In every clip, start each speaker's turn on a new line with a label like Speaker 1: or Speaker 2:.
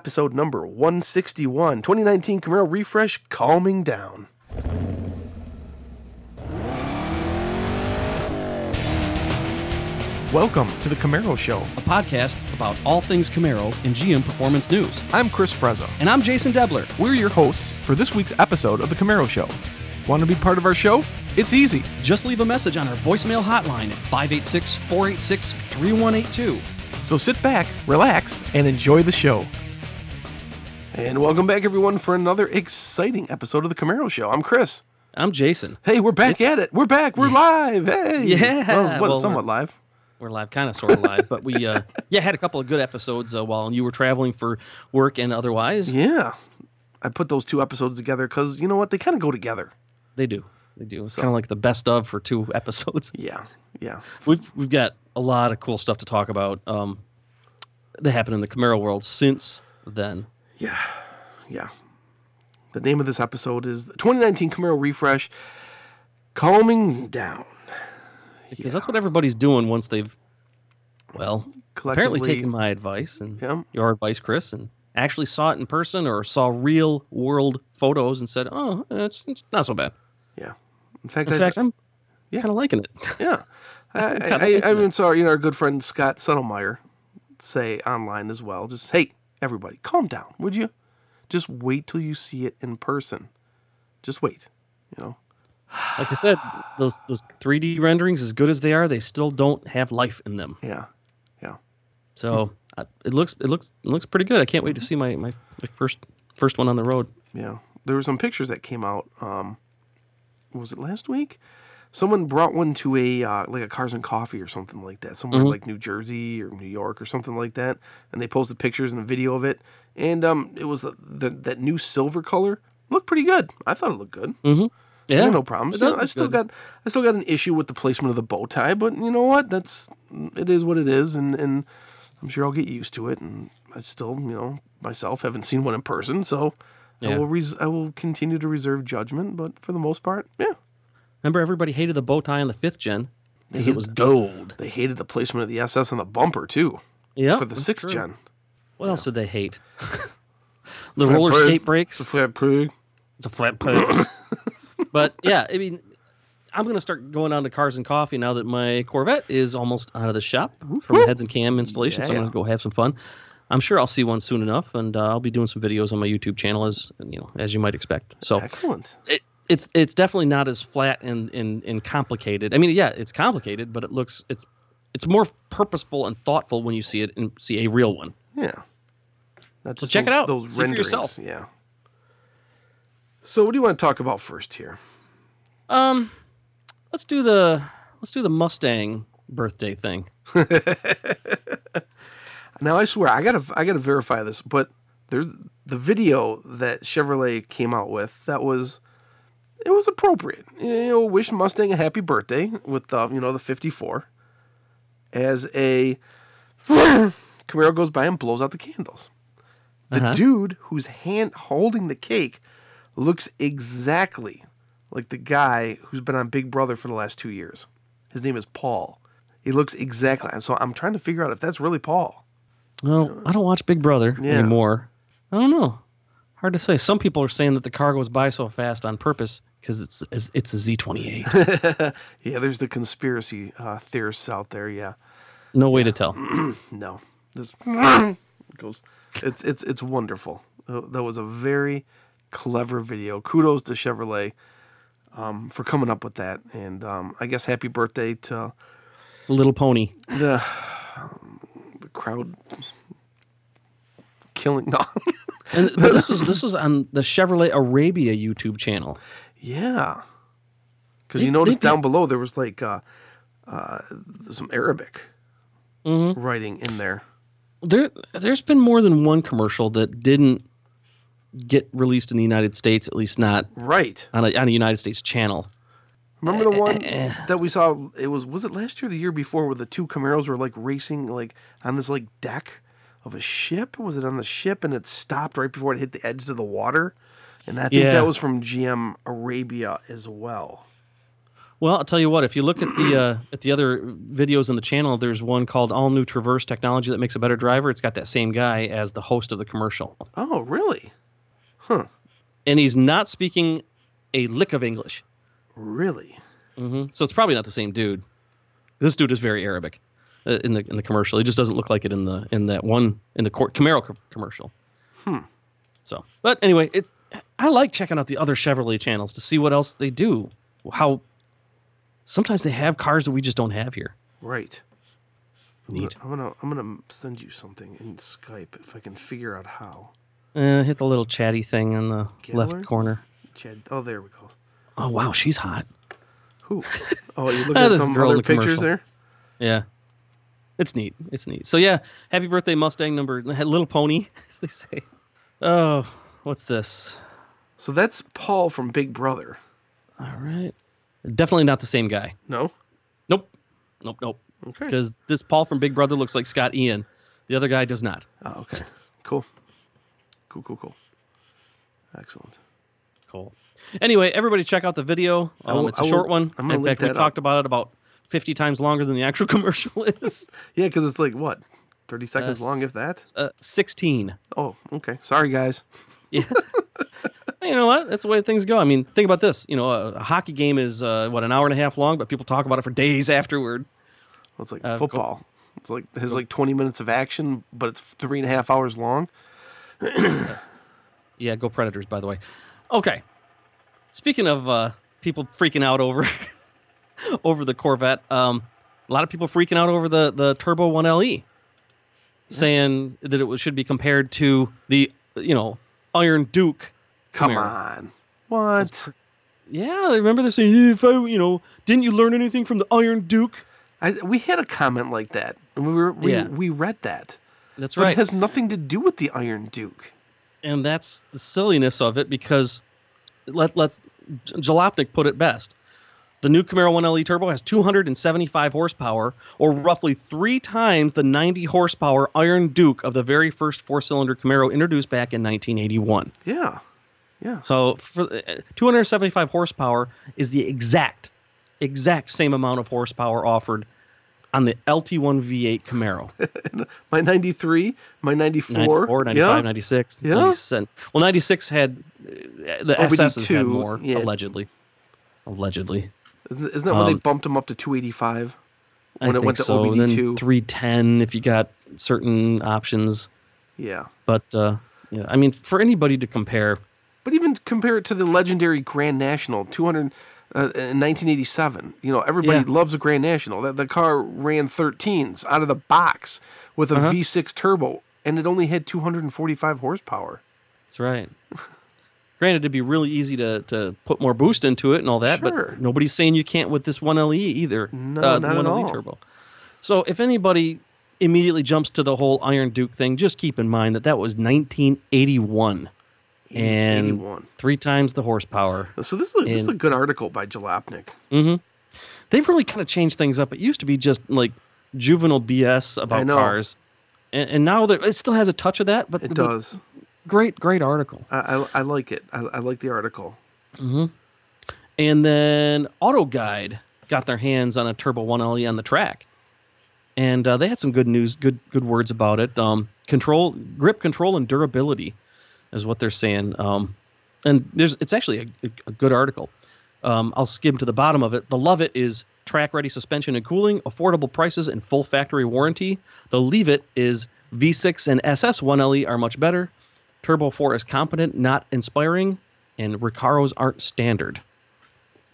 Speaker 1: episode number 161, 2019 Camaro Refresh Calming Down. Welcome to the Camaro Show.
Speaker 2: a podcast about all things Camaro and GM Performance News.
Speaker 1: I'm Chris Frezza.
Speaker 2: And I'm Jason Debler.
Speaker 1: We're your hosts for this week's episode of the Camaro Show. Want to be part of our show? It's easy.
Speaker 2: Just leave a message on our voicemail hotline at 586 486 3182.
Speaker 1: So sit back, relax, and enjoy the show. And welcome back, everyone, for another exciting episode of the Camaro Show. I'm Chris.
Speaker 2: I'm Jason.
Speaker 1: Hey, we're back
Speaker 2: It's-
Speaker 1: at it. We're back. We're live. Hey.
Speaker 2: Yeah.
Speaker 1: Well, well, somewhat
Speaker 2: we're-
Speaker 1: live.
Speaker 2: We're live, kind of sort of live, but we, uh, yeah, had a couple of good episodes uh, while you were traveling for work and otherwise.
Speaker 1: Yeah. I put those two episodes together because, you know what? They kind of go together.
Speaker 2: They do. They do. It's kind of like the best of for two episodes.
Speaker 1: Yeah. Yeah.
Speaker 2: We've we've got a lot of cool stuff to talk about. Um, that happened in the Camaro world since then.
Speaker 1: Yeah. Yeah. The name of this episode is the 2019 Camaro Refresh Calming Down.
Speaker 2: because that's what everybody's doing once they've well apparently taken my advice and
Speaker 1: Yeah.
Speaker 2: your advice chris and actually saw it in person or saw real world photos and said oh it's, it's not so bad
Speaker 1: Yeah. In fact,
Speaker 2: in
Speaker 1: I,
Speaker 2: fact i'm
Speaker 1: Yeah.
Speaker 2: kind of liking it
Speaker 1: yeah. I, I, I, I even saw, you know, our good friend Scott Settlemire say online as well, just, hey, everybody, calm down, would you? Just wait till you see it in person. Just wait, you know?
Speaker 2: like i said those those 3d renderings as good as they are they still don't have life in them
Speaker 1: Yeah. Yeah.
Speaker 2: so I, it looks it looks it looks pretty good i can't wait to see my, my my first first one on the road
Speaker 1: Yeah, there were some pictures that came out. Um, was it last week? Someone brought one to a uh, like a Cars and Coffee or something like that, somewhere in, like New Jersey or New York or something like that, and they posted pictures and a video of it. And um, it was the, the that new silver color looked pretty good. I thought it looked good.
Speaker 2: mm-hmm yeah
Speaker 1: no problems. You know, I still
Speaker 2: good.
Speaker 1: got I still got an issue with the placement of the bow tie, but you know what? That's it is what it is, and and I'm sure I'll get used to it. And I still, you know, myself haven't seen one in person, so I will res- I will continue to reserve judgment. But for the most part, yeah,
Speaker 2: remember everybody hated the bow tie on the fifth gen because it was gold
Speaker 1: they hated the placement of the SS on the bumper too.
Speaker 2: yeah
Speaker 1: for the sixth gen.
Speaker 2: What else did they hate? the
Speaker 1: Flat
Speaker 2: roller
Speaker 1: peg.
Speaker 2: skate brakes.
Speaker 1: The flat pig.
Speaker 2: It's a flat peg. but yeah, I mean, I'm gonna start going on to cars and coffee now that my Corvette is almost out of the shop from the heads and cam installation. So I'm gonna go have some fun. I'm sure I'll see one soon enough, and uh, I'll be doing some videos on my YouTube channel as you know, as you might expect. So
Speaker 1: Excellent.
Speaker 2: it, it's it's definitely not as flat and, and and complicated. I mean, yeah, it's complicated, but it looks it's it's more purposeful and thoughtful when you see it and see a real one.
Speaker 1: Yeah. Not just
Speaker 2: check it out.
Speaker 1: Those
Speaker 2: See for
Speaker 1: renderings.
Speaker 2: yourself.
Speaker 1: Yeah. So what do you want to talk about first here?
Speaker 2: Um, let's do the let's do the Mustang birthday thing.
Speaker 1: Now I swear I gotta I gotta verify this, but there's the video that Chevrolet came out with that was it was appropriate. You know, wish Mustang a happy birthday with the you know the 54 as a Camaro goes by and blows out the candles. The
Speaker 2: Uh-huh.
Speaker 1: dude who's hand holding the cake looks exactly like the guy who's been on Big Brother for the last two years. His name is Paul. He looks exactly. And So I'm trying to figure out if that's really Paul.
Speaker 2: Well, I don't watch Big Brother
Speaker 1: Yeah.
Speaker 2: anymore. I don't know. Hard to say. Some people are saying that the car goes by so fast on purpose because it's it's a Z28.
Speaker 1: Yeah, there's the conspiracy uh, theorists out there. Yeah,
Speaker 2: No way to tell.
Speaker 1: no, this goes. It's it's it's wonderful. Uh, That was a very clever video. Kudos to Chevrolet um, for coming up with that, and um, I guess happy birthday to
Speaker 2: Little Pony.
Speaker 1: the the crowd killing. No,
Speaker 2: And this was this was on the Chevrolet Arabia YouTube channel.
Speaker 1: yeah, because you notice down below there was like uh, uh, some Arabic
Speaker 2: Mm-hmm.
Speaker 1: writing in there.
Speaker 2: There there's been more than one commercial that didn't get released in the United States, at least not
Speaker 1: Right.
Speaker 2: on a on a United States channel.
Speaker 1: Remember the one
Speaker 2: Eh.
Speaker 1: that we saw? It was was it last year, or the year before, where the two Camaros were like racing like on this like deck of a ship? Was it on the ship and it stopped right before it hit the edge of the water? And I think
Speaker 2: Yeah.
Speaker 1: that was from GM Arabia as well.
Speaker 2: Well, I'll tell you what. If you look at the uh, at the other videos on the channel, there's one called "All New Traverse Technology that makes a better driver." It's got that same guy as the host of the commercial,
Speaker 1: Oh, really? Huh.
Speaker 2: And he's not speaking a lick of English.
Speaker 1: Really?
Speaker 2: hmm So it's probably not the same dude. This dude is very Arabic uh, in the in the commercial. It just doesn't look like it in the in that one in the Cor- Camaro co- commercial.
Speaker 1: Hmm.
Speaker 2: So, but anyway, it's I like checking out the other Chevrolet channels to see what else they do. How sometimes they have cars that we just don't have here.
Speaker 1: Right.
Speaker 2: Neat.
Speaker 1: I'm gonna I'm gonna send you something in Skype if I can figure out how.
Speaker 2: Uh, hit the little chatty thing in the left corner.
Speaker 1: Chad. Oh, there we go.
Speaker 2: Oh wow, she's hot.
Speaker 1: Who? Oh, you look at some other
Speaker 2: the
Speaker 1: pictures
Speaker 2: commercial.
Speaker 1: there.
Speaker 2: Yeah. It's neat. It's neat. So yeah, happy birthday Mustang number little pony, as they say. Oh, what's this?
Speaker 1: So that's Paul from Big Brother.
Speaker 2: All right. Definitely not the same guy.
Speaker 1: No.
Speaker 2: Nope. Nope, nope.
Speaker 1: Okay.
Speaker 2: Because this Paul from Big Brother looks like Scott Ian. The other guy does not.
Speaker 1: Oh, okay. Cool. Cool. Cool. Cool. Excellent.
Speaker 2: Cool. Anyway, everybody check out the video. Um,
Speaker 1: will-
Speaker 2: it's a
Speaker 1: will-
Speaker 2: short one. In fact, we talked
Speaker 1: up.
Speaker 2: about it about 50 times longer than the actual commercial is.
Speaker 1: Yeah, because it's like what, thirty seconds
Speaker 2: Uh,
Speaker 1: long, if that.
Speaker 2: Uh, 16.
Speaker 1: Oh, okay. Sorry, guys.
Speaker 2: Yeah. you know what? That's the way things go. I mean, think about this. You know, a, a hockey game is uh, what an hour and a half long, but people talk about it for days afterward.
Speaker 1: Well, it's like
Speaker 2: Uh, go-
Speaker 1: football. It's like it has like twenty minutes of action, but it's three and a half hours long.
Speaker 2: Yeah, go Predators, by the way. Okay. Speaking of uh, people freaking out over over the Corvette, um, a lot of people freaking out over the the Turbo 1LE, saying that it should be compared to the you know Iron Duke.
Speaker 1: Come
Speaker 2: Camaro.
Speaker 1: on. What?
Speaker 2: Yeah, I remember they're saying, "Hey, if I, you know, didn't you learn anything from the Iron Duke?
Speaker 1: I, we had a comment like that, and we were we,
Speaker 2: Yeah.
Speaker 1: we read that,
Speaker 2: That's
Speaker 1: but
Speaker 2: right.
Speaker 1: it has nothing to do with the Iron Duke.
Speaker 2: and that's the silliness of it because let let's Jalopnik put it best. The new Camaro 1LE Turbo has 275 horsepower, or roughly three times the 90 horsepower Iron Duke of the very first four-cylinder Camaro introduced back in 1981.
Speaker 1: Yeah, yeah.
Speaker 2: So, for, uh, 275 horsepower is the exact, exact same amount of horsepower offered on the LT1 V8 Camaro.
Speaker 1: My ninety three, my ninety four,
Speaker 2: 94, 95, 96,
Speaker 1: Yeah.
Speaker 2: 97. Well, 96 had uh, the
Speaker 1: OBD2,
Speaker 2: had more
Speaker 1: yeah.
Speaker 2: allegedly. Allegedly,
Speaker 1: Isn't that when they
Speaker 2: Um,
Speaker 1: bumped them up to two eighty five? When
Speaker 2: I
Speaker 1: it
Speaker 2: think
Speaker 1: went to
Speaker 2: so. And then
Speaker 1: OBD2.
Speaker 2: 310 if you got certain options.
Speaker 1: Yeah,
Speaker 2: But uh, yeah, I mean, for anybody to compare,
Speaker 1: but even compare it to the legendary Grand National, two hundred. Uh, in 1987, you know everybody
Speaker 2: Yeah.
Speaker 1: loves a Grand National. That the car ran 13s out of the box with a
Speaker 2: Uh-huh.
Speaker 1: V6 turbo, and it only had 245 horsepower.
Speaker 2: that's right. Granted, it'd be really easy to, to put more boost into it and all that,
Speaker 1: Sure.
Speaker 2: but nobody's saying you can't with this 1LE either.
Speaker 1: No,
Speaker 2: uh,
Speaker 1: not at
Speaker 2: 1LE
Speaker 1: all.
Speaker 2: turbo. So if anybody immediately jumps to the whole Iron Duke thing, just keep in mind that that was 1981 and
Speaker 1: 81.
Speaker 2: three times the horsepower.
Speaker 1: So this is a, this is a good article by Jalopnik.
Speaker 2: hmm They've really kind of changed things up. It used to be just like juvenile BS about cars, and, and now it still has a touch of that. But
Speaker 1: It does.
Speaker 2: Great, great article.
Speaker 1: I, I, I like it. I, I like the article.
Speaker 2: And then Auto Guide got their hands on a Turbo 1LE on the track, and uh, they had some good news, good good words about it. Um, control, grip control, and durability is what they're saying. Um, and there's it's actually a, a good article. Um, I'll skim to the bottom of it. The love it is track ready suspension and cooling, affordable prices, and full factory warranty. The leave it is V6 and SS 1LE are much better. Turbo 4 is competent, not inspiring, and Recaros aren't standard.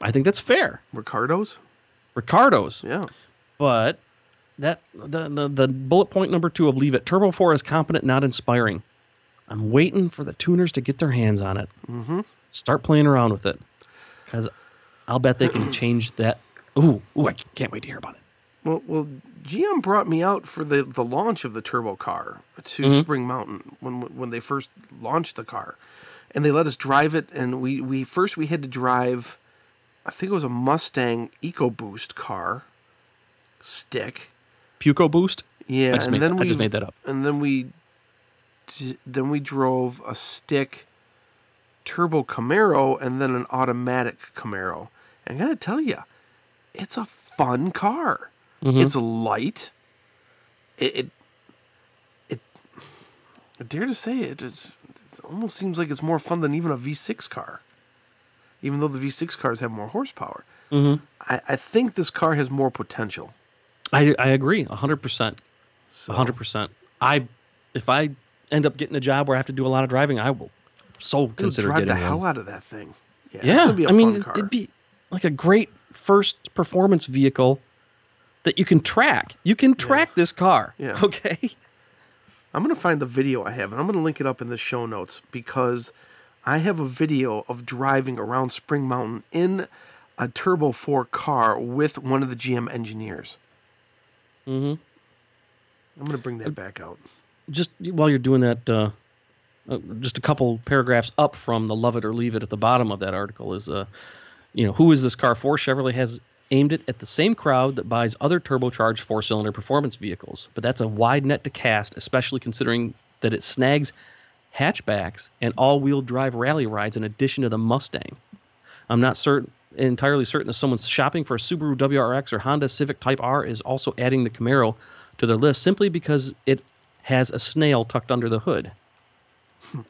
Speaker 2: I think that's fair.
Speaker 1: Ricardo's?
Speaker 2: Ricardo's,
Speaker 1: Yeah.
Speaker 2: but that the, the the bullet point number two of leave it. Turbo 4 is competent, not inspiring. I'm waiting for the tuners to get their hands on it.
Speaker 1: Mm-hmm.
Speaker 2: Start playing around with it, because I'll bet they can change that. Ooh, ooh, I can't wait to hear about it.
Speaker 1: Well, well, GM brought me out for the, the launch of the turbo car to
Speaker 2: Mm-hmm.
Speaker 1: Spring Mountain when when they first launched the car, and they let us drive it. And we, we first we had to drive, I think it was a Mustang EcoBoost car, stick.
Speaker 2: Puco boost.
Speaker 1: Yeah,
Speaker 2: I
Speaker 1: and
Speaker 2: made,
Speaker 1: then
Speaker 2: I
Speaker 1: we
Speaker 2: just made that up.
Speaker 1: and then we then we drove a stick turbo Camaro and then an automatic Camaro. And I gotta tell you, it's a fun car.
Speaker 2: Mm-hmm.
Speaker 1: It's light. It, it, it, I dare to say it, it's, it almost seems like it's more fun than even a V6 car. Even though the V6 cars have more horsepower.
Speaker 2: Mm-hmm.
Speaker 1: I, I think this car has more potential.
Speaker 2: I I agree, hundred percent,
Speaker 1: So,
Speaker 2: hundred percent. I if I end up getting a job where I have to do a lot of driving, I will so consider
Speaker 1: drive
Speaker 2: getting
Speaker 1: the hell
Speaker 2: one.
Speaker 1: out of that thing. Yeah, it's
Speaker 2: Yeah,
Speaker 1: gonna be a
Speaker 2: I mean,
Speaker 1: car.
Speaker 2: it'd be like a great first performance vehicle that you can track. You can track this car.
Speaker 1: Yeah.
Speaker 2: Okay.
Speaker 1: I'm gonna find the video I have, and I'm gonna link it up in the show notes because I have a video of driving around Spring Mountain in a Turbo 4 car with one of the GM engineers.
Speaker 2: Mm-hmm.
Speaker 1: I'm gonna bring that back out.
Speaker 2: just while you're doing that, uh, uh, just a couple paragraphs up from the "Love It or Leave It" at the bottom of that article is, uh, you know, who is this car for? Chevrolet has aimed it at the same crowd that buys other turbocharged four-cylinder performance vehicles, but that's a wide net to cast, especially considering that it snags hatchbacks and all-wheel drive rally rides in addition to the Mustang. I'm not certain entirely certain that someone's shopping for a Subaru WRX or Honda Civic Type R is also adding the Camaro to their list simply because it has a snail tucked under the hood.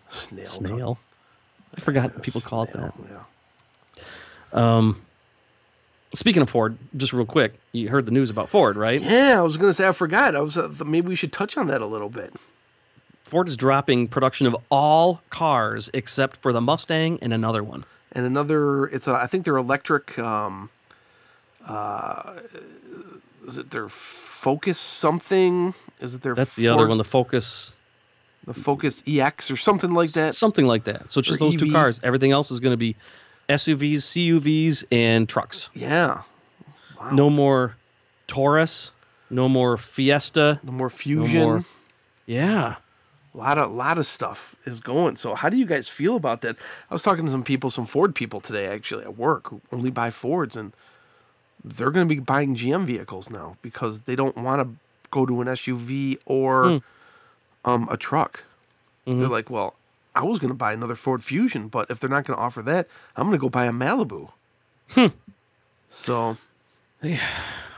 Speaker 1: Snail.
Speaker 2: Snail. I forgot people call it
Speaker 1: Snail,
Speaker 2: that.
Speaker 1: Yeah.
Speaker 2: Um, Speaking of Ford, just real quick, you heard the news about Ford, right?
Speaker 1: Yeah, I was gonna say I forgot. I was uh, maybe we should touch on that a little bit.
Speaker 2: Ford is dropping production of all cars except for the Mustang and another one.
Speaker 1: And another, it's a, I think they're electric. Um, uh, is it their Focus something? Is it their
Speaker 2: That's the other one, the Focus,
Speaker 1: the Focus EX or something like that?
Speaker 2: something like that. So it's just those two cars. Everything else is going to be SUVs, CUVs, and trucks.
Speaker 1: Yeah.
Speaker 2: No more Taurus, no more Fiesta.
Speaker 1: No more Fusion.
Speaker 2: more. Yeah.
Speaker 1: A lot of lot of stuff is going. So how do you guys feel about that? I was talking to some people, some Ford people today actually at work who only buy Fords and they're going to be buying GM vehicles now because they don't want to go to an SUV or um, a truck. They're like, well, I was going to buy another Ford Fusion, but if they're not going to offer that, I'm going to go buy a Malibu. Hmm. So Yeah.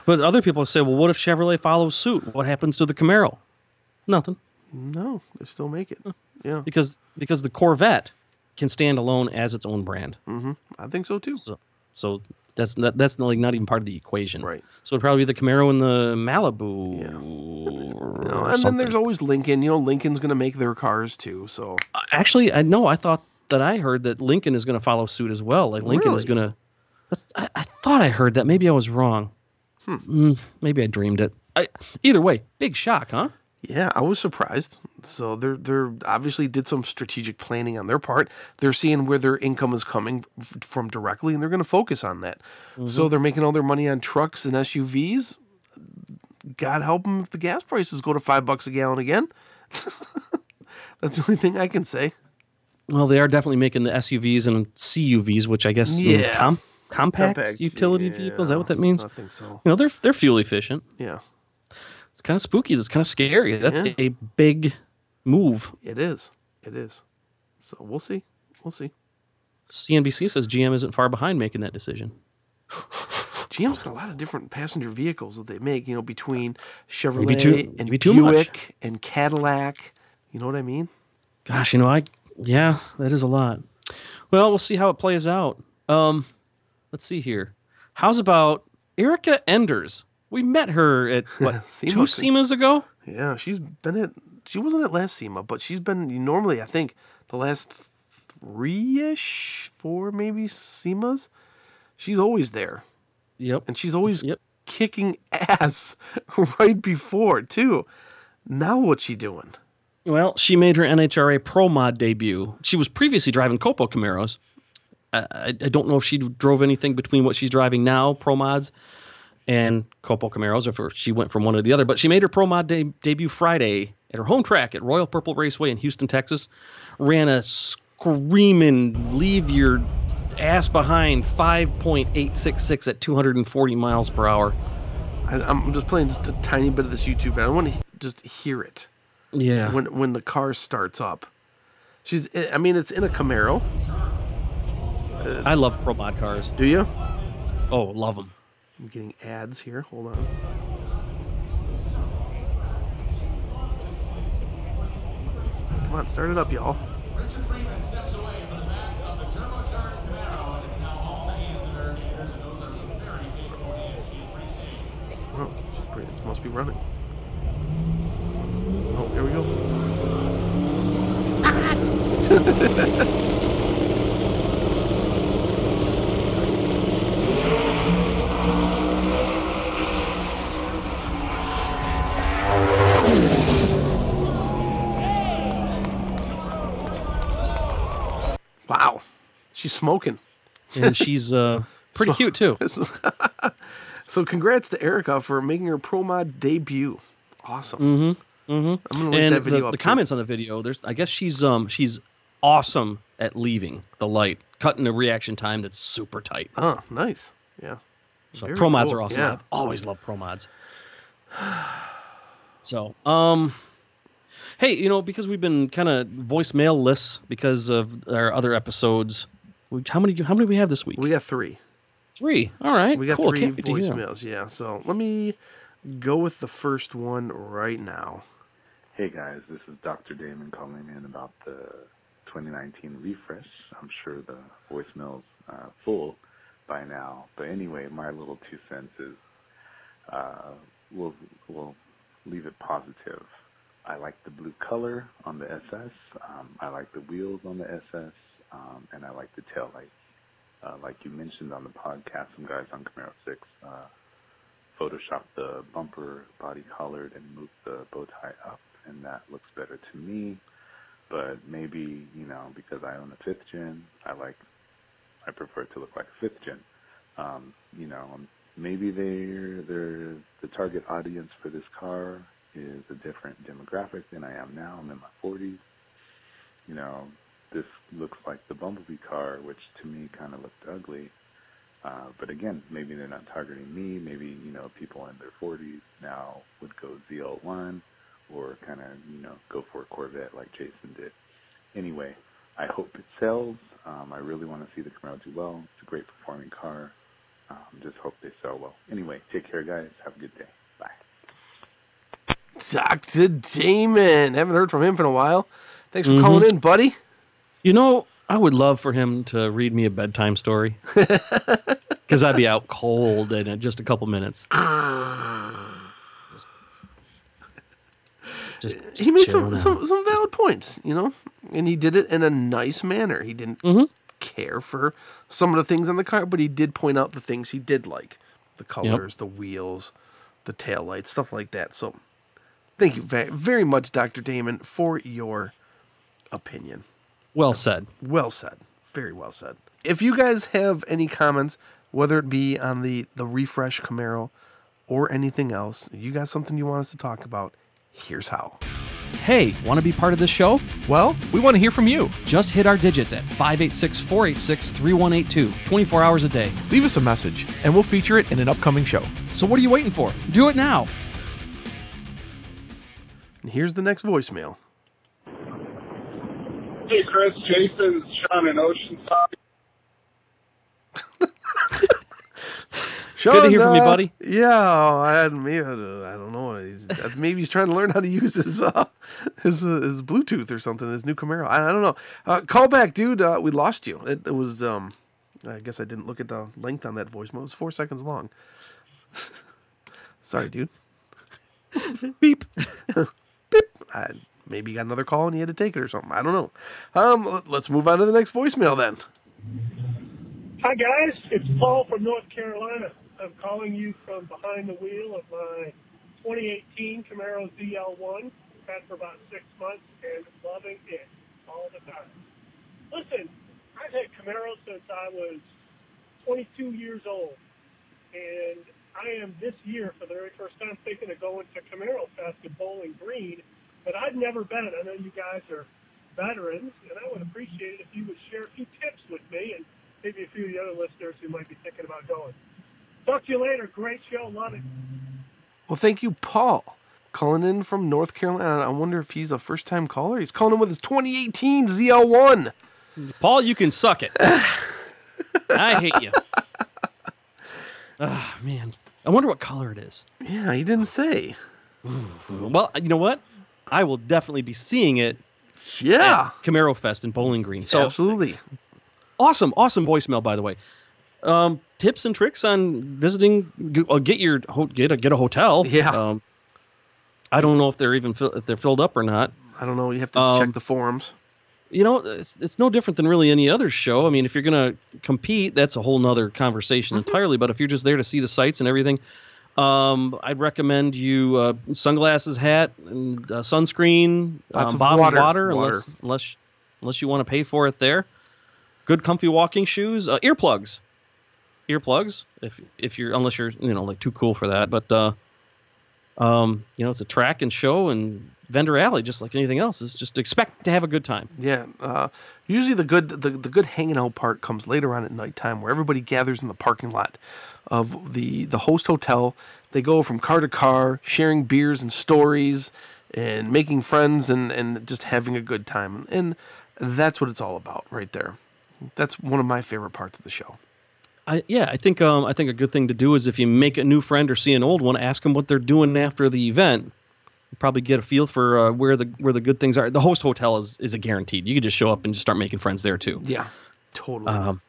Speaker 2: But other people say, well, what if Chevrolet follows suit? What happens to the Camaro? Nothing.
Speaker 1: no, they still make it. Yeah,
Speaker 2: because because the Corvette can stand alone as its own brand. Mm-hmm.
Speaker 1: I think so too.
Speaker 2: So so that's not, that's not, like not even part of the equation.
Speaker 1: Right.
Speaker 2: So it'd probably be the Camaro and the Malibu.
Speaker 1: Yeah. know, and then there's always Lincoln. You know, Lincoln's going to make their cars too. So
Speaker 2: actually I know I thought that I heard that Lincoln is going to follow suit as well. Like Lincoln is going to. I, I thought I heard that. Maybe I was wrong.
Speaker 1: Hmm.
Speaker 2: Mm, maybe I dreamed it. I, either way, big shock, huh?
Speaker 1: Yeah, I was surprised. So they're they're obviously did some strategic planning on their part. They're seeing where their income is coming f- from directly, and they're going to focus on that. So mm-hmm. they're making all their money on trucks and SUVs. God help them if the gas prices go to five bucks a gallon again. That's the only thing I can say.
Speaker 2: Well, they are definitely making the SUVs and CUVs, which I guess means
Speaker 1: Yeah.
Speaker 2: com- compact,
Speaker 1: Compact,
Speaker 2: utility vehicles. Is that what that means?
Speaker 1: I think so.
Speaker 2: You know, they're they're fuel efficient.
Speaker 1: Yeah,
Speaker 2: It's kind of spooky. It's kind of scary. That's
Speaker 1: Yeah.
Speaker 2: a big move.
Speaker 1: it is. It is. So we'll see. We'll see.
Speaker 2: CNBC says GM isn't far behind making that decision.
Speaker 1: GM's got a lot of different passenger vehicles that they make, you know, between Chevrolet
Speaker 2: Maybe too-
Speaker 1: and
Speaker 2: maybe too much.
Speaker 1: Buick and Cadillac. You know what I mean?
Speaker 2: Gosh, you know, I yeah, that is a lot. Well, we'll see how it plays out. Um, let's see here. How's about Erica Enders? We met her at what two SEMAs ago.
Speaker 1: Yeah, she's been at. She wasn't at last SEMA, but she's been normally. I think the last three-ish, four maybe SEMAs. She's always there,
Speaker 2: Yep.
Speaker 1: and she's always
Speaker 2: Yep.
Speaker 1: kicking ass right before too. Now what's she doing?
Speaker 2: Well, she made her NHRA Pro Mod debut. She was previously driving Copo Camaros. I, I don't know if she drove anything between what she's driving now, Pro Mods, and Copo Camaros, or if she went from one to the other. But she made her Pro Mod de- debut Friday at her home track at Royal Purple Raceway in Houston, Texas. Ran a screaming, leave your ass behind 5.866 at 240 miles per hour.
Speaker 1: I, I'm just playing just a tiny bit of this YouTube. video. I want to just hear it
Speaker 2: Yeah.
Speaker 1: when when the car starts up. She's. Eh, I mean, it's in a Camaro.
Speaker 2: I love Pro Mod cars.
Speaker 1: Do you?
Speaker 2: Oh, love them.
Speaker 1: I'm getting ads here. Hold on. Come on, start it up, y'all.
Speaker 3: Richard Freeman steps away from the back of the turbocharged Camaro, and it's now all the hands in their gears, and those are some very capable hands. She's pretty safe.
Speaker 1: Oh, she's pretty, it must be running. Oh, here we go. smoking.
Speaker 2: and she's uh, pretty cute too.
Speaker 1: So congrats to Erica for making her pro mod debut. Awesome. Mm-hmm. Mm-hmm. I'm gonna link
Speaker 2: and
Speaker 1: that video
Speaker 2: the,
Speaker 1: up.
Speaker 2: the
Speaker 1: too.
Speaker 2: comments on the video, there's I guess she's um she's awesome at leaving the light, cutting a reaction time that's super tight.
Speaker 1: Oh, nice. Yeah.
Speaker 2: So
Speaker 1: Very
Speaker 2: pro mods
Speaker 1: cool,
Speaker 2: are awesome.
Speaker 1: yeah.
Speaker 2: I've always loved pro mods. So, um, hey, you know, because we've been kind of voicemail lists because of our other episodes. We, how many? How many do we have this week?
Speaker 1: We got three.
Speaker 2: Three. All right.
Speaker 1: We got
Speaker 2: cool.
Speaker 1: three
Speaker 2: Can't wait to hear 'em.
Speaker 1: voicemails. Yeah. So let me go with the first one right now.
Speaker 4: Hey guys, this is Dr. Damon calling in about the 2019 refresh. I'm sure the voicemail's uh, full by now, but anyway, my little two cents is uh, we'll we'll leave it positive. I like the blue color on the SS. Um, I like the wheels on the SS, um, and I like the tail lights. Uh, like you mentioned on the podcast, some guys on Camaro 6 uh, photoshopped the bumper body colored and moved the bow tie up, and that looks better to me. But maybe you know because I own a fifth gen, I like I prefer it to look like a fifth gen. Um, you know, maybe they're they're the target audience for this car is a different demographic than I am now. I'm in my 40s. You know, this looks like the Bumblebee car, which to me kind of looked ugly. Uh, but again, maybe they're not targeting me. Maybe you know people in their 40s now would go ZL1 or kind of you know go for a Corvette like Jason did. Anyway, I hope it sells. Um, I really want to see the Camaro do well. It's a great performing car. Um, just hope they sell well. Anyway, take care, guys. Have a good day. Bye.
Speaker 1: Dr. Damon. Haven't heard from him for a while. Thanks for
Speaker 2: Mm-hmm.
Speaker 1: calling in, buddy.
Speaker 2: You know, I would love for him to read me a bedtime story. Because I'd be out cold in just a couple minutes. Just, just
Speaker 1: He made some, some some valid points, you know, and he did it in a nice manner. He didn't
Speaker 2: Mm-hmm.
Speaker 1: care for some of the things on the car, but he did point out the things he did like, the colors, the wheels, the taillights, stuff like that. So, thank you very, very much, Doctor Damon, for your opinion.
Speaker 2: Well said.
Speaker 1: Well said. Very well said. If you guys have any comments, whether it be on the the refresh Camaro or anything else, you got something you want us to talk about, here's how.
Speaker 5: Hey, want to be part of this show?
Speaker 6: Well, we want to hear from you.
Speaker 5: Just hit our digits at 586 486 3182, 24 hours a day.
Speaker 6: Leave us a message, and we'll feature it in an upcoming show.
Speaker 5: So what are you waiting for? Do it now.
Speaker 1: And here's the next voicemail.
Speaker 7: Hey, Chris, Jason, Sean in Oceanside.
Speaker 1: Sean,
Speaker 2: to hear from you,
Speaker 1: uh,
Speaker 2: buddy.
Speaker 1: Yeah, I had maybe I don't know. Maybe he's trying to learn how to use his uh, his uh, his Bluetooth or something. His new Camaro. I, I don't know. Uh, call back, dude. Uh, we lost you. It, it was um. I guess I didn't look at the length on that voicemail. It was four seconds long. Sorry, dude.
Speaker 2: Beep.
Speaker 1: I, maybe you got another call and you had to take it or something. I don't know. Um, let- let's move on to the next voicemail then.
Speaker 8: Hi guys, it's Paul from North Carolina. I'm calling you from behind the wheel of my 2018 Camaro ZL1. Had for about six months and loving it all the time. Listen, I've had Camaro since I was 22 years old, and I am this year for the very first time thinking of going to Camaro Fest in Bowling Green, but I've never been. I know you guys are veterans, and I would appreciate it if you would share a few tips with me and maybe a few of the other listeners who might be thinking about going. Talk to you later. Great show. Love it.
Speaker 1: Well, thank you, Paul. Calling in from North Carolina. I wonder if he's a first time caller. He's calling in with his 2018 ZL1.
Speaker 2: Paul, you can suck it. I hate you. Ah, man. I wonder what color it is.
Speaker 1: Yeah, he didn't say.
Speaker 2: Well, you know what? I will definitely be seeing it
Speaker 1: Yeah,
Speaker 2: at Camaro Fest in Bowling Green. So
Speaker 1: absolutely.
Speaker 2: awesome, awesome voicemail, by the way. Um, tips and tricks on visiting. uh, Get your get a get a hotel.
Speaker 1: Yeah.
Speaker 2: Um, I don't know if they're even if they're filled up or not.
Speaker 1: I don't know. You have to
Speaker 2: Um,
Speaker 1: check the forums.
Speaker 2: You know, it's it's no different than really any other show. I mean, if you're gonna compete, that's a whole nother conversation
Speaker 1: Mm-hmm.
Speaker 2: entirely. But if you're just there to see the sights and everything, um, I'd recommend you uh, sunglasses, hat, and uh, sunscreen,
Speaker 1: Lots
Speaker 2: um, bottled
Speaker 1: water.
Speaker 2: water,
Speaker 1: Water.
Speaker 2: unless unless unless you want to pay for it there. Good, comfy walking shoes, uh, earplugs, earplugs. If if you're unless you're you know like too cool for that, but uh, um, you know it's a track and show and vendor alley, just like anything else. Is just expect to have a good time.
Speaker 1: Yeah. Uh, usually the good the, the good hanging out part comes later on at nighttime where everybody gathers in the parking lot of the the host hotel. They go from car to car, sharing beers and stories and making friends and, and just having a good time. And that's what it's all about right there. That's one of my favorite parts of the show.
Speaker 2: I, yeah, I think um, I think a good thing to do is if you make a new friend or see an old one, ask them what they're doing after the event. Probably get a feel for uh, where the where the good things are. The host hotel is is a guaranteed. You can just show up and just start making friends there too.
Speaker 1: Yeah. Totally.
Speaker 2: Um,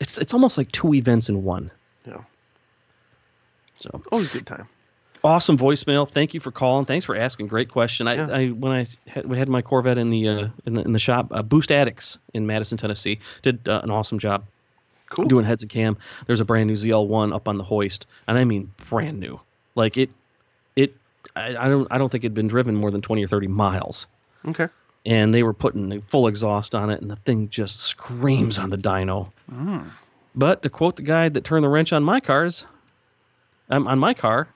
Speaker 2: it's it's almost like two events in one.
Speaker 1: yeah.
Speaker 2: So
Speaker 1: Always a good time.
Speaker 2: awesome voicemail. Thank you for calling. Thanks for asking. Great question. I,
Speaker 1: Yeah.
Speaker 2: I when I had, we had my Corvette in the uh, in the in the shop, uh, Boost Addicts in Madison, Tennessee, did uh, an awesome job
Speaker 1: Cool.
Speaker 2: doing heads and cam. There's a brand new ZL1 up on the hoist, and I mean brand new. Like it. I, I don't. I don't think it'd been driven more than 20 or 30 miles,
Speaker 1: Okay.
Speaker 2: and they were putting a full exhaust on it, and the thing just screams on the dyno. But to quote the guy that turned the wrench on my cars, um, on my car,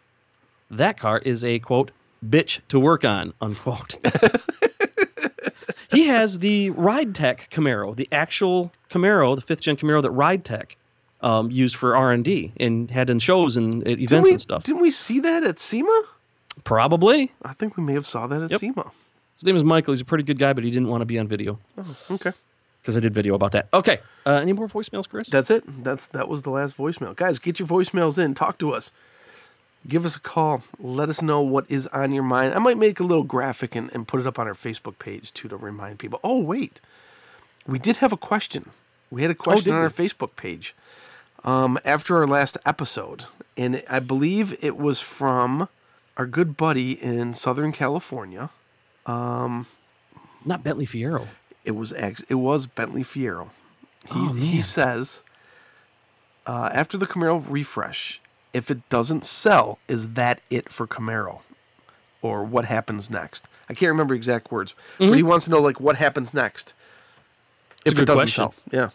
Speaker 2: that car is a quote bitch to work on unquote. he has the Ride Tech Camaro, the actual Camaro, the fifth gen Camaro that Ride Tech um, used for R and D and had in shows and at events
Speaker 1: we,
Speaker 2: and stuff.
Speaker 1: Didn't we see that at SEMA?
Speaker 2: Probably.
Speaker 1: I think we may have saw that at
Speaker 2: Yep.
Speaker 1: SEMA.
Speaker 2: His name is Michael. He's a pretty good guy, but he didn't want to be on video
Speaker 1: Okay.
Speaker 2: because I did video about that. Okay. Uh, any more voicemails, Chris?
Speaker 1: That's it. That's that was the last voicemail. Guys, get your voicemails in. Talk to us. Give us a call. Let us know what is on your mind. I might make a little graphic and, and put it up on our Facebook page too to remind people. Oh wait, we did have a question. We had a question
Speaker 2: did
Speaker 1: on our? Facebook page um, after our last episode, and I believe it was from our good buddy in Southern California.
Speaker 2: Not Bentley Fierro.
Speaker 1: It was ex- it was Bentley Fierro. He
Speaker 2: Oh,
Speaker 1: he says uh, after the Camaro refresh, if it doesn't sell, is that it for Camaro, or what happens next? I can't remember exact words, but he wants to know like what happens next
Speaker 2: It's
Speaker 1: if it doesn't
Speaker 2: question.
Speaker 1: sell. Yeah.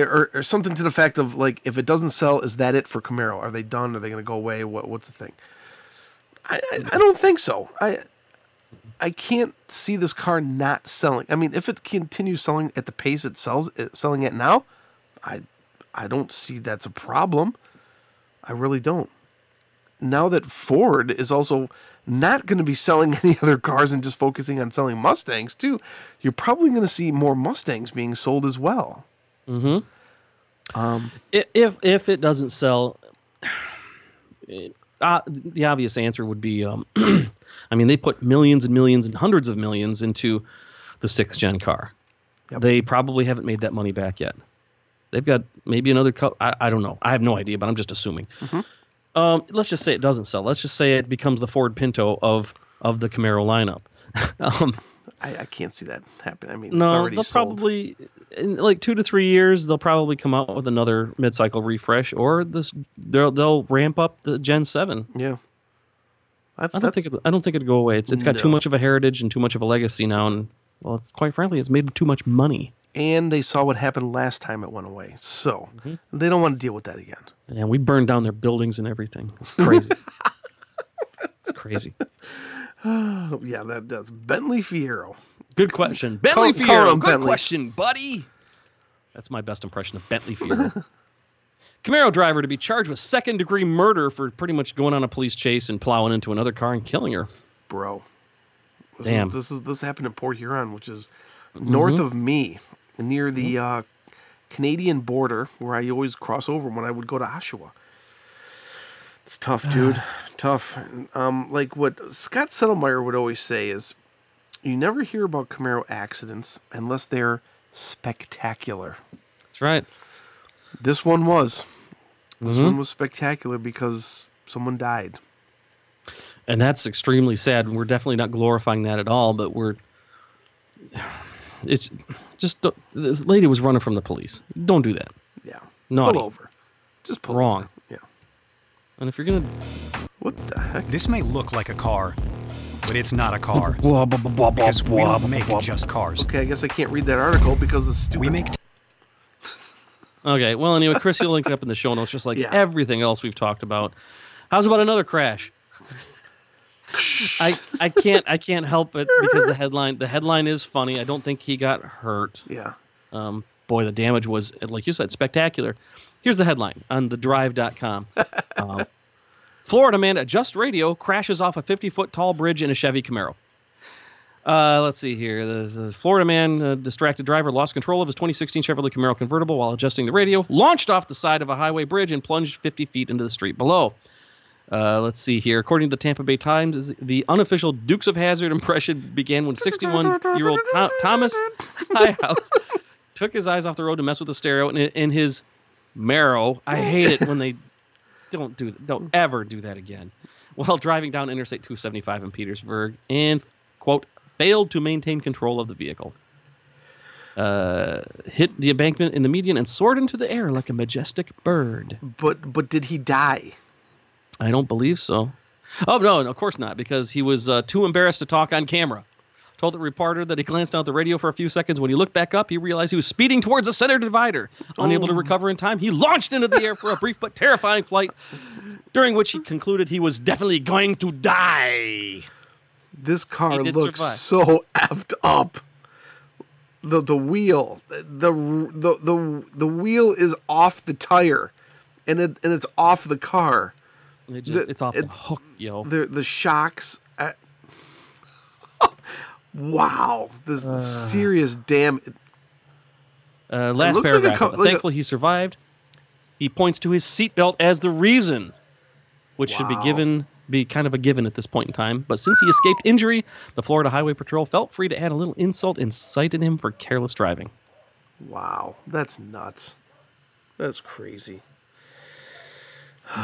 Speaker 1: Or, or something to the fact of like if it doesn't sell, is that it for Camaro? Are they done? Are they going to go away? What what's the thing? I, I don't think so. I I can't see this car not selling. I mean, if it continues selling at the pace it sells it selling at now, I I don't see that's a problem. I really don't. Now that Ford is also not going to be selling any other cars and just focusing on selling Mustangs too, you're probably going to see more Mustangs being sold as well. Mm-hmm.
Speaker 2: Um, I- if if it doesn't sell, uh, the obvious answer would be, um, I mean, they put millions and millions and hundreds of millions into the sixth gen car.
Speaker 1: Yep.
Speaker 2: They probably haven't made that money back yet. They've got maybe another. couple. I, I don't know. I have no idea, but I'm just assuming. Um, let's just say it doesn't sell. Let's just say it becomes the Ford Pinto of of the Camaro lineup. um,
Speaker 1: I, I can't see that happen. I mean, it's
Speaker 2: no,
Speaker 1: already
Speaker 2: they'll
Speaker 1: sold.
Speaker 2: probably in like two to three years they'll probably come out with another mid-cycle refresh, or this they'll they'll ramp up the Gen Seven.
Speaker 1: yeah. I,
Speaker 2: I don't think it, I don't think it'd go away. It's it's got too much of a heritage and too much of a legacy now, and well, it's quite frankly, it's made too much money.
Speaker 1: and they saw what happened last time it went away, so
Speaker 2: Mm-hmm.
Speaker 1: they don't want to deal with that again.
Speaker 2: And we burned down their buildings and everything. It's crazy. it's crazy.
Speaker 1: Oh, yeah, that does. Bentley Fiero.
Speaker 2: Good question, Bentley
Speaker 1: Call- call
Speaker 2: Good
Speaker 1: Bentley.
Speaker 2: question, buddy. That's my best impression of Bentley Fiero. Camaro driver to be charged with second degree murder for pretty much going on a police chase and plowing into another car and killing her.
Speaker 1: bro. This
Speaker 2: Damn.
Speaker 1: Is, this is this happened in Port Huron, which is
Speaker 2: Mm-hmm.
Speaker 1: north of me, near the uh, Canadian border, where I always cross over when I would go to Oshawa. It's tough, dude. tough. Um, like what Scott Settlemire would always say is, you never hear about Camaro accidents unless they're spectacular.
Speaker 2: That's right.
Speaker 1: This one was. This
Speaker 2: Mhm.
Speaker 1: one was spectacular because someone died.
Speaker 2: and that's extremely sad. We're definitely not glorifying that at all, but we're it's just this lady was running from the police. Don't do that.
Speaker 1: Yeah.
Speaker 2: Naughty.
Speaker 1: Pull over. Just pull
Speaker 2: Wrong.
Speaker 1: over. Yeah.
Speaker 2: And if you're gonna
Speaker 1: What the heck?
Speaker 9: This may look like a car, but it's not a car.
Speaker 2: blah, blah, blah, blah,
Speaker 9: Because we
Speaker 2: blah,
Speaker 9: don't
Speaker 2: blah,
Speaker 9: make
Speaker 2: blah.
Speaker 9: just cars.
Speaker 1: Okay, I guess I can't read that article because the stupid.
Speaker 9: We make
Speaker 2: Okay, well anyway, Chris, you'll link it up in the show notes, just like
Speaker 1: Yeah.
Speaker 2: everything else we've talked about. How's about another crash? I I can't I can't help it because the headline the headline is funny. I don't think he got hurt.
Speaker 1: Yeah.
Speaker 2: Um, boy, the damage was, like you said, spectacular. Here's the headline on thedrive.com. um, Florida man at Just Radio crashes off a 50 foot tall bridge in a Chevy Camaro. Uh, let's see here. The, Florida man, uh, distracted driver, lost control of his 2016 Chevrolet Camaro convertible while adjusting the radio, launched off the side of a highway bridge, and plunged 50 feet into the street below. Uh, let's see here. According to the Tampa Bay Times, the unofficial Dukes of Hazzard impression began when 61-year-old Tho- Thomas Highhouse took his eyes off the road to mess with the stereo and in his marrow. I hate it when they don't do don't ever do that again. While driving down Interstate 275 in Petersburg and quote failed to maintain control of the vehicle. Uh, hit the embankment in the median and soared into the air like a majestic bird.
Speaker 1: But but did he die?
Speaker 2: I don't believe so. Oh no, of course not, because he was uh, too embarrassed to talk on camera. Told the reporter that he glanced down at the radio for a few seconds. When he looked back up, he realized he was speeding towards the center divider. Unable to oh. recover in time, he launched into the air for a brief but terrifying flight, during which he concluded he was definitely going to die.
Speaker 1: This car looks
Speaker 2: survive.
Speaker 1: so effed up. The the wheel, the the the the wheel is off the tire, and it and it's off the car.
Speaker 2: It just,
Speaker 1: The-
Speaker 2: it's off the hook, yo.
Speaker 1: The the shocks. At, wow, this serious damage.
Speaker 2: Uh, last
Speaker 1: looks like a
Speaker 2: paragraph.
Speaker 1: co- like a-
Speaker 2: thankfully, he survived. He points to his seatbelt as the reason, which should be given be kind of a given at this point in time. But since he escaped injury, the Florida Highway Patrol felt free to add a little insult and cited him for careless driving.
Speaker 1: Wow, that's nuts. That's crazy.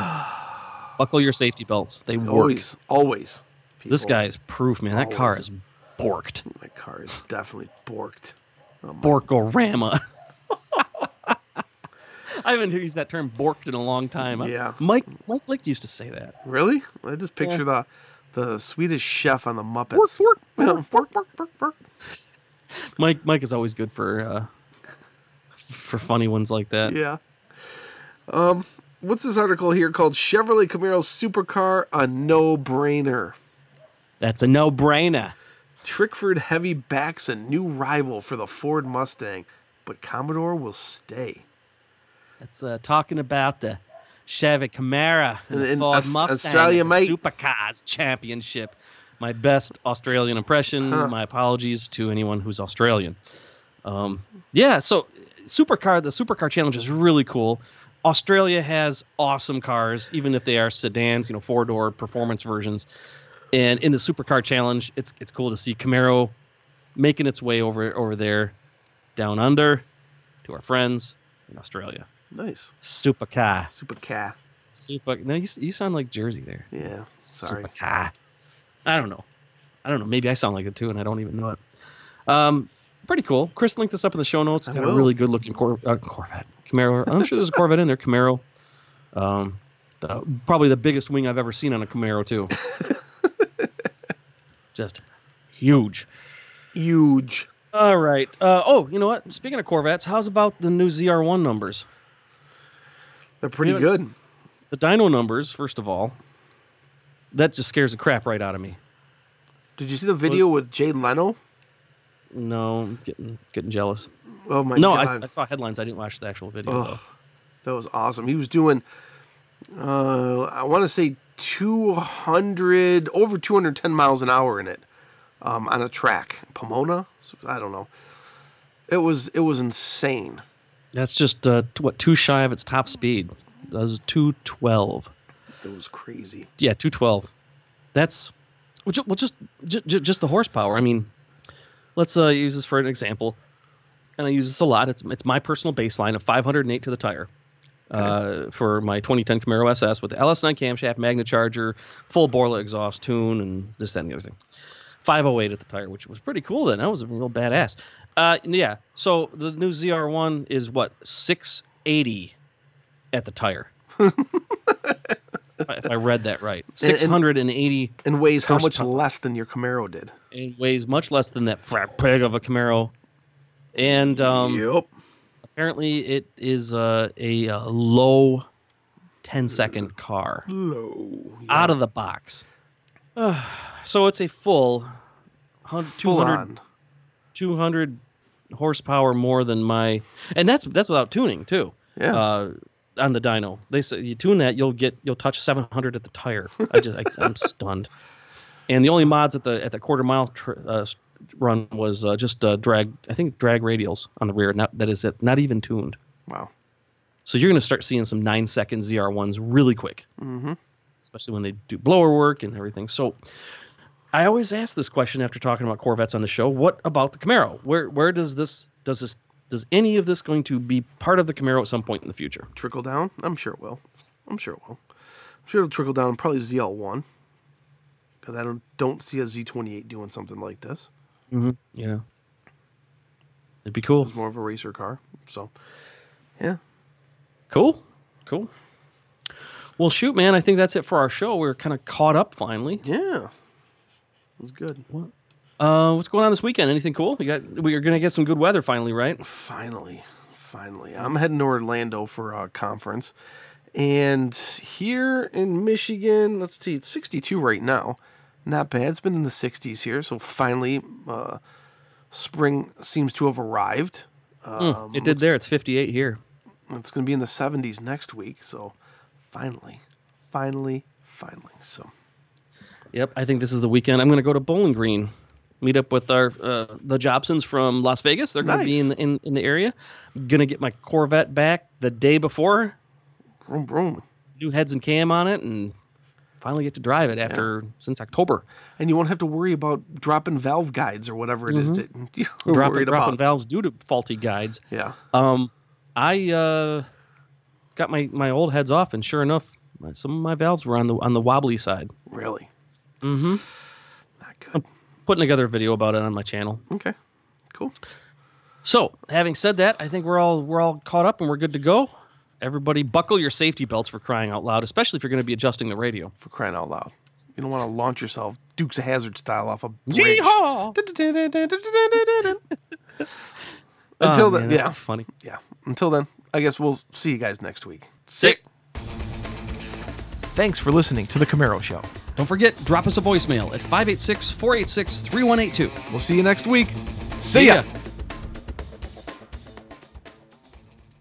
Speaker 2: Buckle your safety belts; they work.
Speaker 1: Always, always.
Speaker 2: This
Speaker 1: people.
Speaker 2: guy is proof, man. That car is borked.
Speaker 1: My car is definitely borked. Oh
Speaker 2: Borkorama. I haven't used that term borked in a long time.
Speaker 1: Yeah.
Speaker 2: Mike Mike Licht used to say that.
Speaker 1: Really? I just picture the the Swedish chef on the Muppets.
Speaker 2: Bork, bork,
Speaker 1: bork, bork, bork, bork.
Speaker 2: Mike Mike is always good for uh, for funny ones like that.
Speaker 1: Yeah. Um, what's this article here called Chevrolet Camaro Supercar a no brainer?
Speaker 2: That's a no-brainer.
Speaker 1: Tickford Heavy backs a new rival for the Ford Mustang, but Commodore will stay.
Speaker 2: That's uh, talking about the Chevy Camaro and
Speaker 1: in
Speaker 2: Ford
Speaker 1: Aus-
Speaker 2: Mustang
Speaker 1: Australia, mate.
Speaker 2: Supercars Championship. My best Australian impression.
Speaker 1: Huh.
Speaker 2: My apologies to anyone who's Australian. Um, yeah, so supercar, the supercar challenge is really cool. Australia has awesome cars, even if they are sedans, you know, four door performance versions. And in the supercar challenge, it's it's cool to see Camaro making its way over over there, down under, to our friends in Australia.
Speaker 1: Nice.
Speaker 2: Supercar,
Speaker 1: Supercar.
Speaker 2: super. No, you, you sound like Jersey there.
Speaker 1: Yeah. Sorry.
Speaker 2: Supercar. I don't know. I don't know. Maybe I sound like it too, and I don't even know it. Um, pretty cool. Chris linked this up in the show notes. It's got a really good looking cor- uh, Corvette, Camaro. I'm sure there's a Corvette in there. Camaro. Um, the, probably the biggest wing I've ever seen on a Camaro too. Just huge.
Speaker 1: Huge.
Speaker 2: All right. Uh, oh, you know what? Speaking of Corvettes, how's about the new ZR1 numbers?
Speaker 1: They're pretty
Speaker 2: Yeah.
Speaker 1: good.
Speaker 2: The dyno numbers, first of all, that just scares the crap right out of me.
Speaker 1: Did you see the video with Jay Leno?
Speaker 2: No, I'm getting getting jealous.
Speaker 1: Oh my
Speaker 2: no, I,
Speaker 1: god.
Speaker 2: I saw headlines. I didn't watch the actual video. Though.
Speaker 1: that was awesome. He was doing, uh, I want to say 200, over 210 miles an hour in it, um, on a track. Pomona? I don't know. It was it was insane.
Speaker 2: That's just uh, what too shy of its top speed. That was two twelve.
Speaker 1: That was crazy.
Speaker 2: Yeah, 212. That's well, ju- well just ju- ju- just the horsepower. I mean, let's uh, use this for an example, and I use this a lot. It's it's my personal baseline of 508 to the tire. Uh, for my 2010 Camaro SS with the LS9 camshaft, Magna Charger, full Borla exhaust tune, and this, that, and the other thing. 508 at the tire, which was pretty cool then. That was a real badass. Uh, yeah. So the new ZR1 is what 680 at the tire. if I- read that right, 680
Speaker 1: And weighs how much
Speaker 2: Horsepower.
Speaker 1: less than your Camaro did.
Speaker 2: and weighs much less than that frat pig of a Camaro. And um,
Speaker 1: yep.
Speaker 2: Apparently, it is uh, a, uh low 10 second car
Speaker 1: Low.
Speaker 2: out of the box. so it's a full
Speaker 1: Full
Speaker 2: 200,
Speaker 1: on.
Speaker 2: 200 horsepower more than my, and that's that's without tuning too.
Speaker 1: Yeah.
Speaker 2: Uh, on the dyno, they say you tune that, you'll get you'll touch 700 at the tire. I just I, I'm stunned. And the only mods at the at the quarter mile tr- uh, run was uh, just uh, drag. I think drag radials on the rear. Not that is it. Not even tuned.
Speaker 1: Wow.
Speaker 2: So you're going to start seeing some nine second ZR ones really quick,
Speaker 1: Mm-hmm.
Speaker 2: especially when they do blower work and everything. So I always ask this question after talking about Corvettes on the show. What about the Camaro? Where where does this does this does any of this going to be part of the Camaro at some point in the future?
Speaker 1: Trickle down? I'm sure it will. I'm sure it will. I'm sure it'll trickle down probably ZL1. Because I don't, don't see a Z28 doing something like this.
Speaker 2: Mm-hmm. Yeah, it'd be cool.
Speaker 1: It's more of a racer car. So, yeah.
Speaker 2: Cool. Cool. Well, shoot, man. I think that's it for our show. We're kind of caught up finally.
Speaker 1: Yeah. It was good. What?
Speaker 2: Uh, what's going on this weekend? Anything cool? We got. We are gonna get some good weather finally, right?
Speaker 1: Finally. Finally. I'm heading to Orlando for a conference. And here in Michigan, let's see, it's 62 right now. Not bad. It's been in the 60s here. So finally, uh, spring seems to have arrived.
Speaker 2: Hmm,
Speaker 1: Um,
Speaker 2: it did there. It's 58 here.
Speaker 1: It's going to be in the 70s next week. So finally, finally, finally. So
Speaker 2: Yep, I think this is the weekend. I'm going to go to Bowling Green, meet up with our uh, the Jobsons from Las Vegas. They're going to be in the, in in the area. Going to get my Corvette back the day before.
Speaker 1: Vroom, vroom.
Speaker 2: New heads and cam on it, and finally get to drive it after since October.
Speaker 1: And you won't have to worry about dropping valve guides or whatever it is that you were
Speaker 2: Dropping,
Speaker 1: worried
Speaker 2: dropping
Speaker 1: about.
Speaker 2: valves due to faulty guides.
Speaker 1: yeah.
Speaker 2: Um, I uh, got my, my old heads off, and sure enough, my- some of my valves were on the on the wobbly side.
Speaker 1: Really?
Speaker 2: Mm-hmm.
Speaker 1: Not good.
Speaker 2: Putting together a video about it on my channel.
Speaker 1: Okay. Cool.
Speaker 2: So, having said that, I think we're all we're all caught up and we're good to go. Everybody, buckle your safety belts for crying out loud, especially if you're going to be adjusting the radio.
Speaker 1: For crying out loud. You don't want to launch yourself Dukes of Hazzard style off a bridge.
Speaker 2: Yeehaw!
Speaker 1: Until
Speaker 2: Oh,
Speaker 1: then,
Speaker 2: man, that's
Speaker 1: yeah.
Speaker 2: funny.
Speaker 1: Yeah. Until then, I guess we'll see you guys next week.
Speaker 2: Sick.
Speaker 6: Thanks for listening to The Camaro Show.
Speaker 5: Don't forget, drop us a voicemail at 586 486 3182.
Speaker 6: We'll see you next week.
Speaker 1: See ya.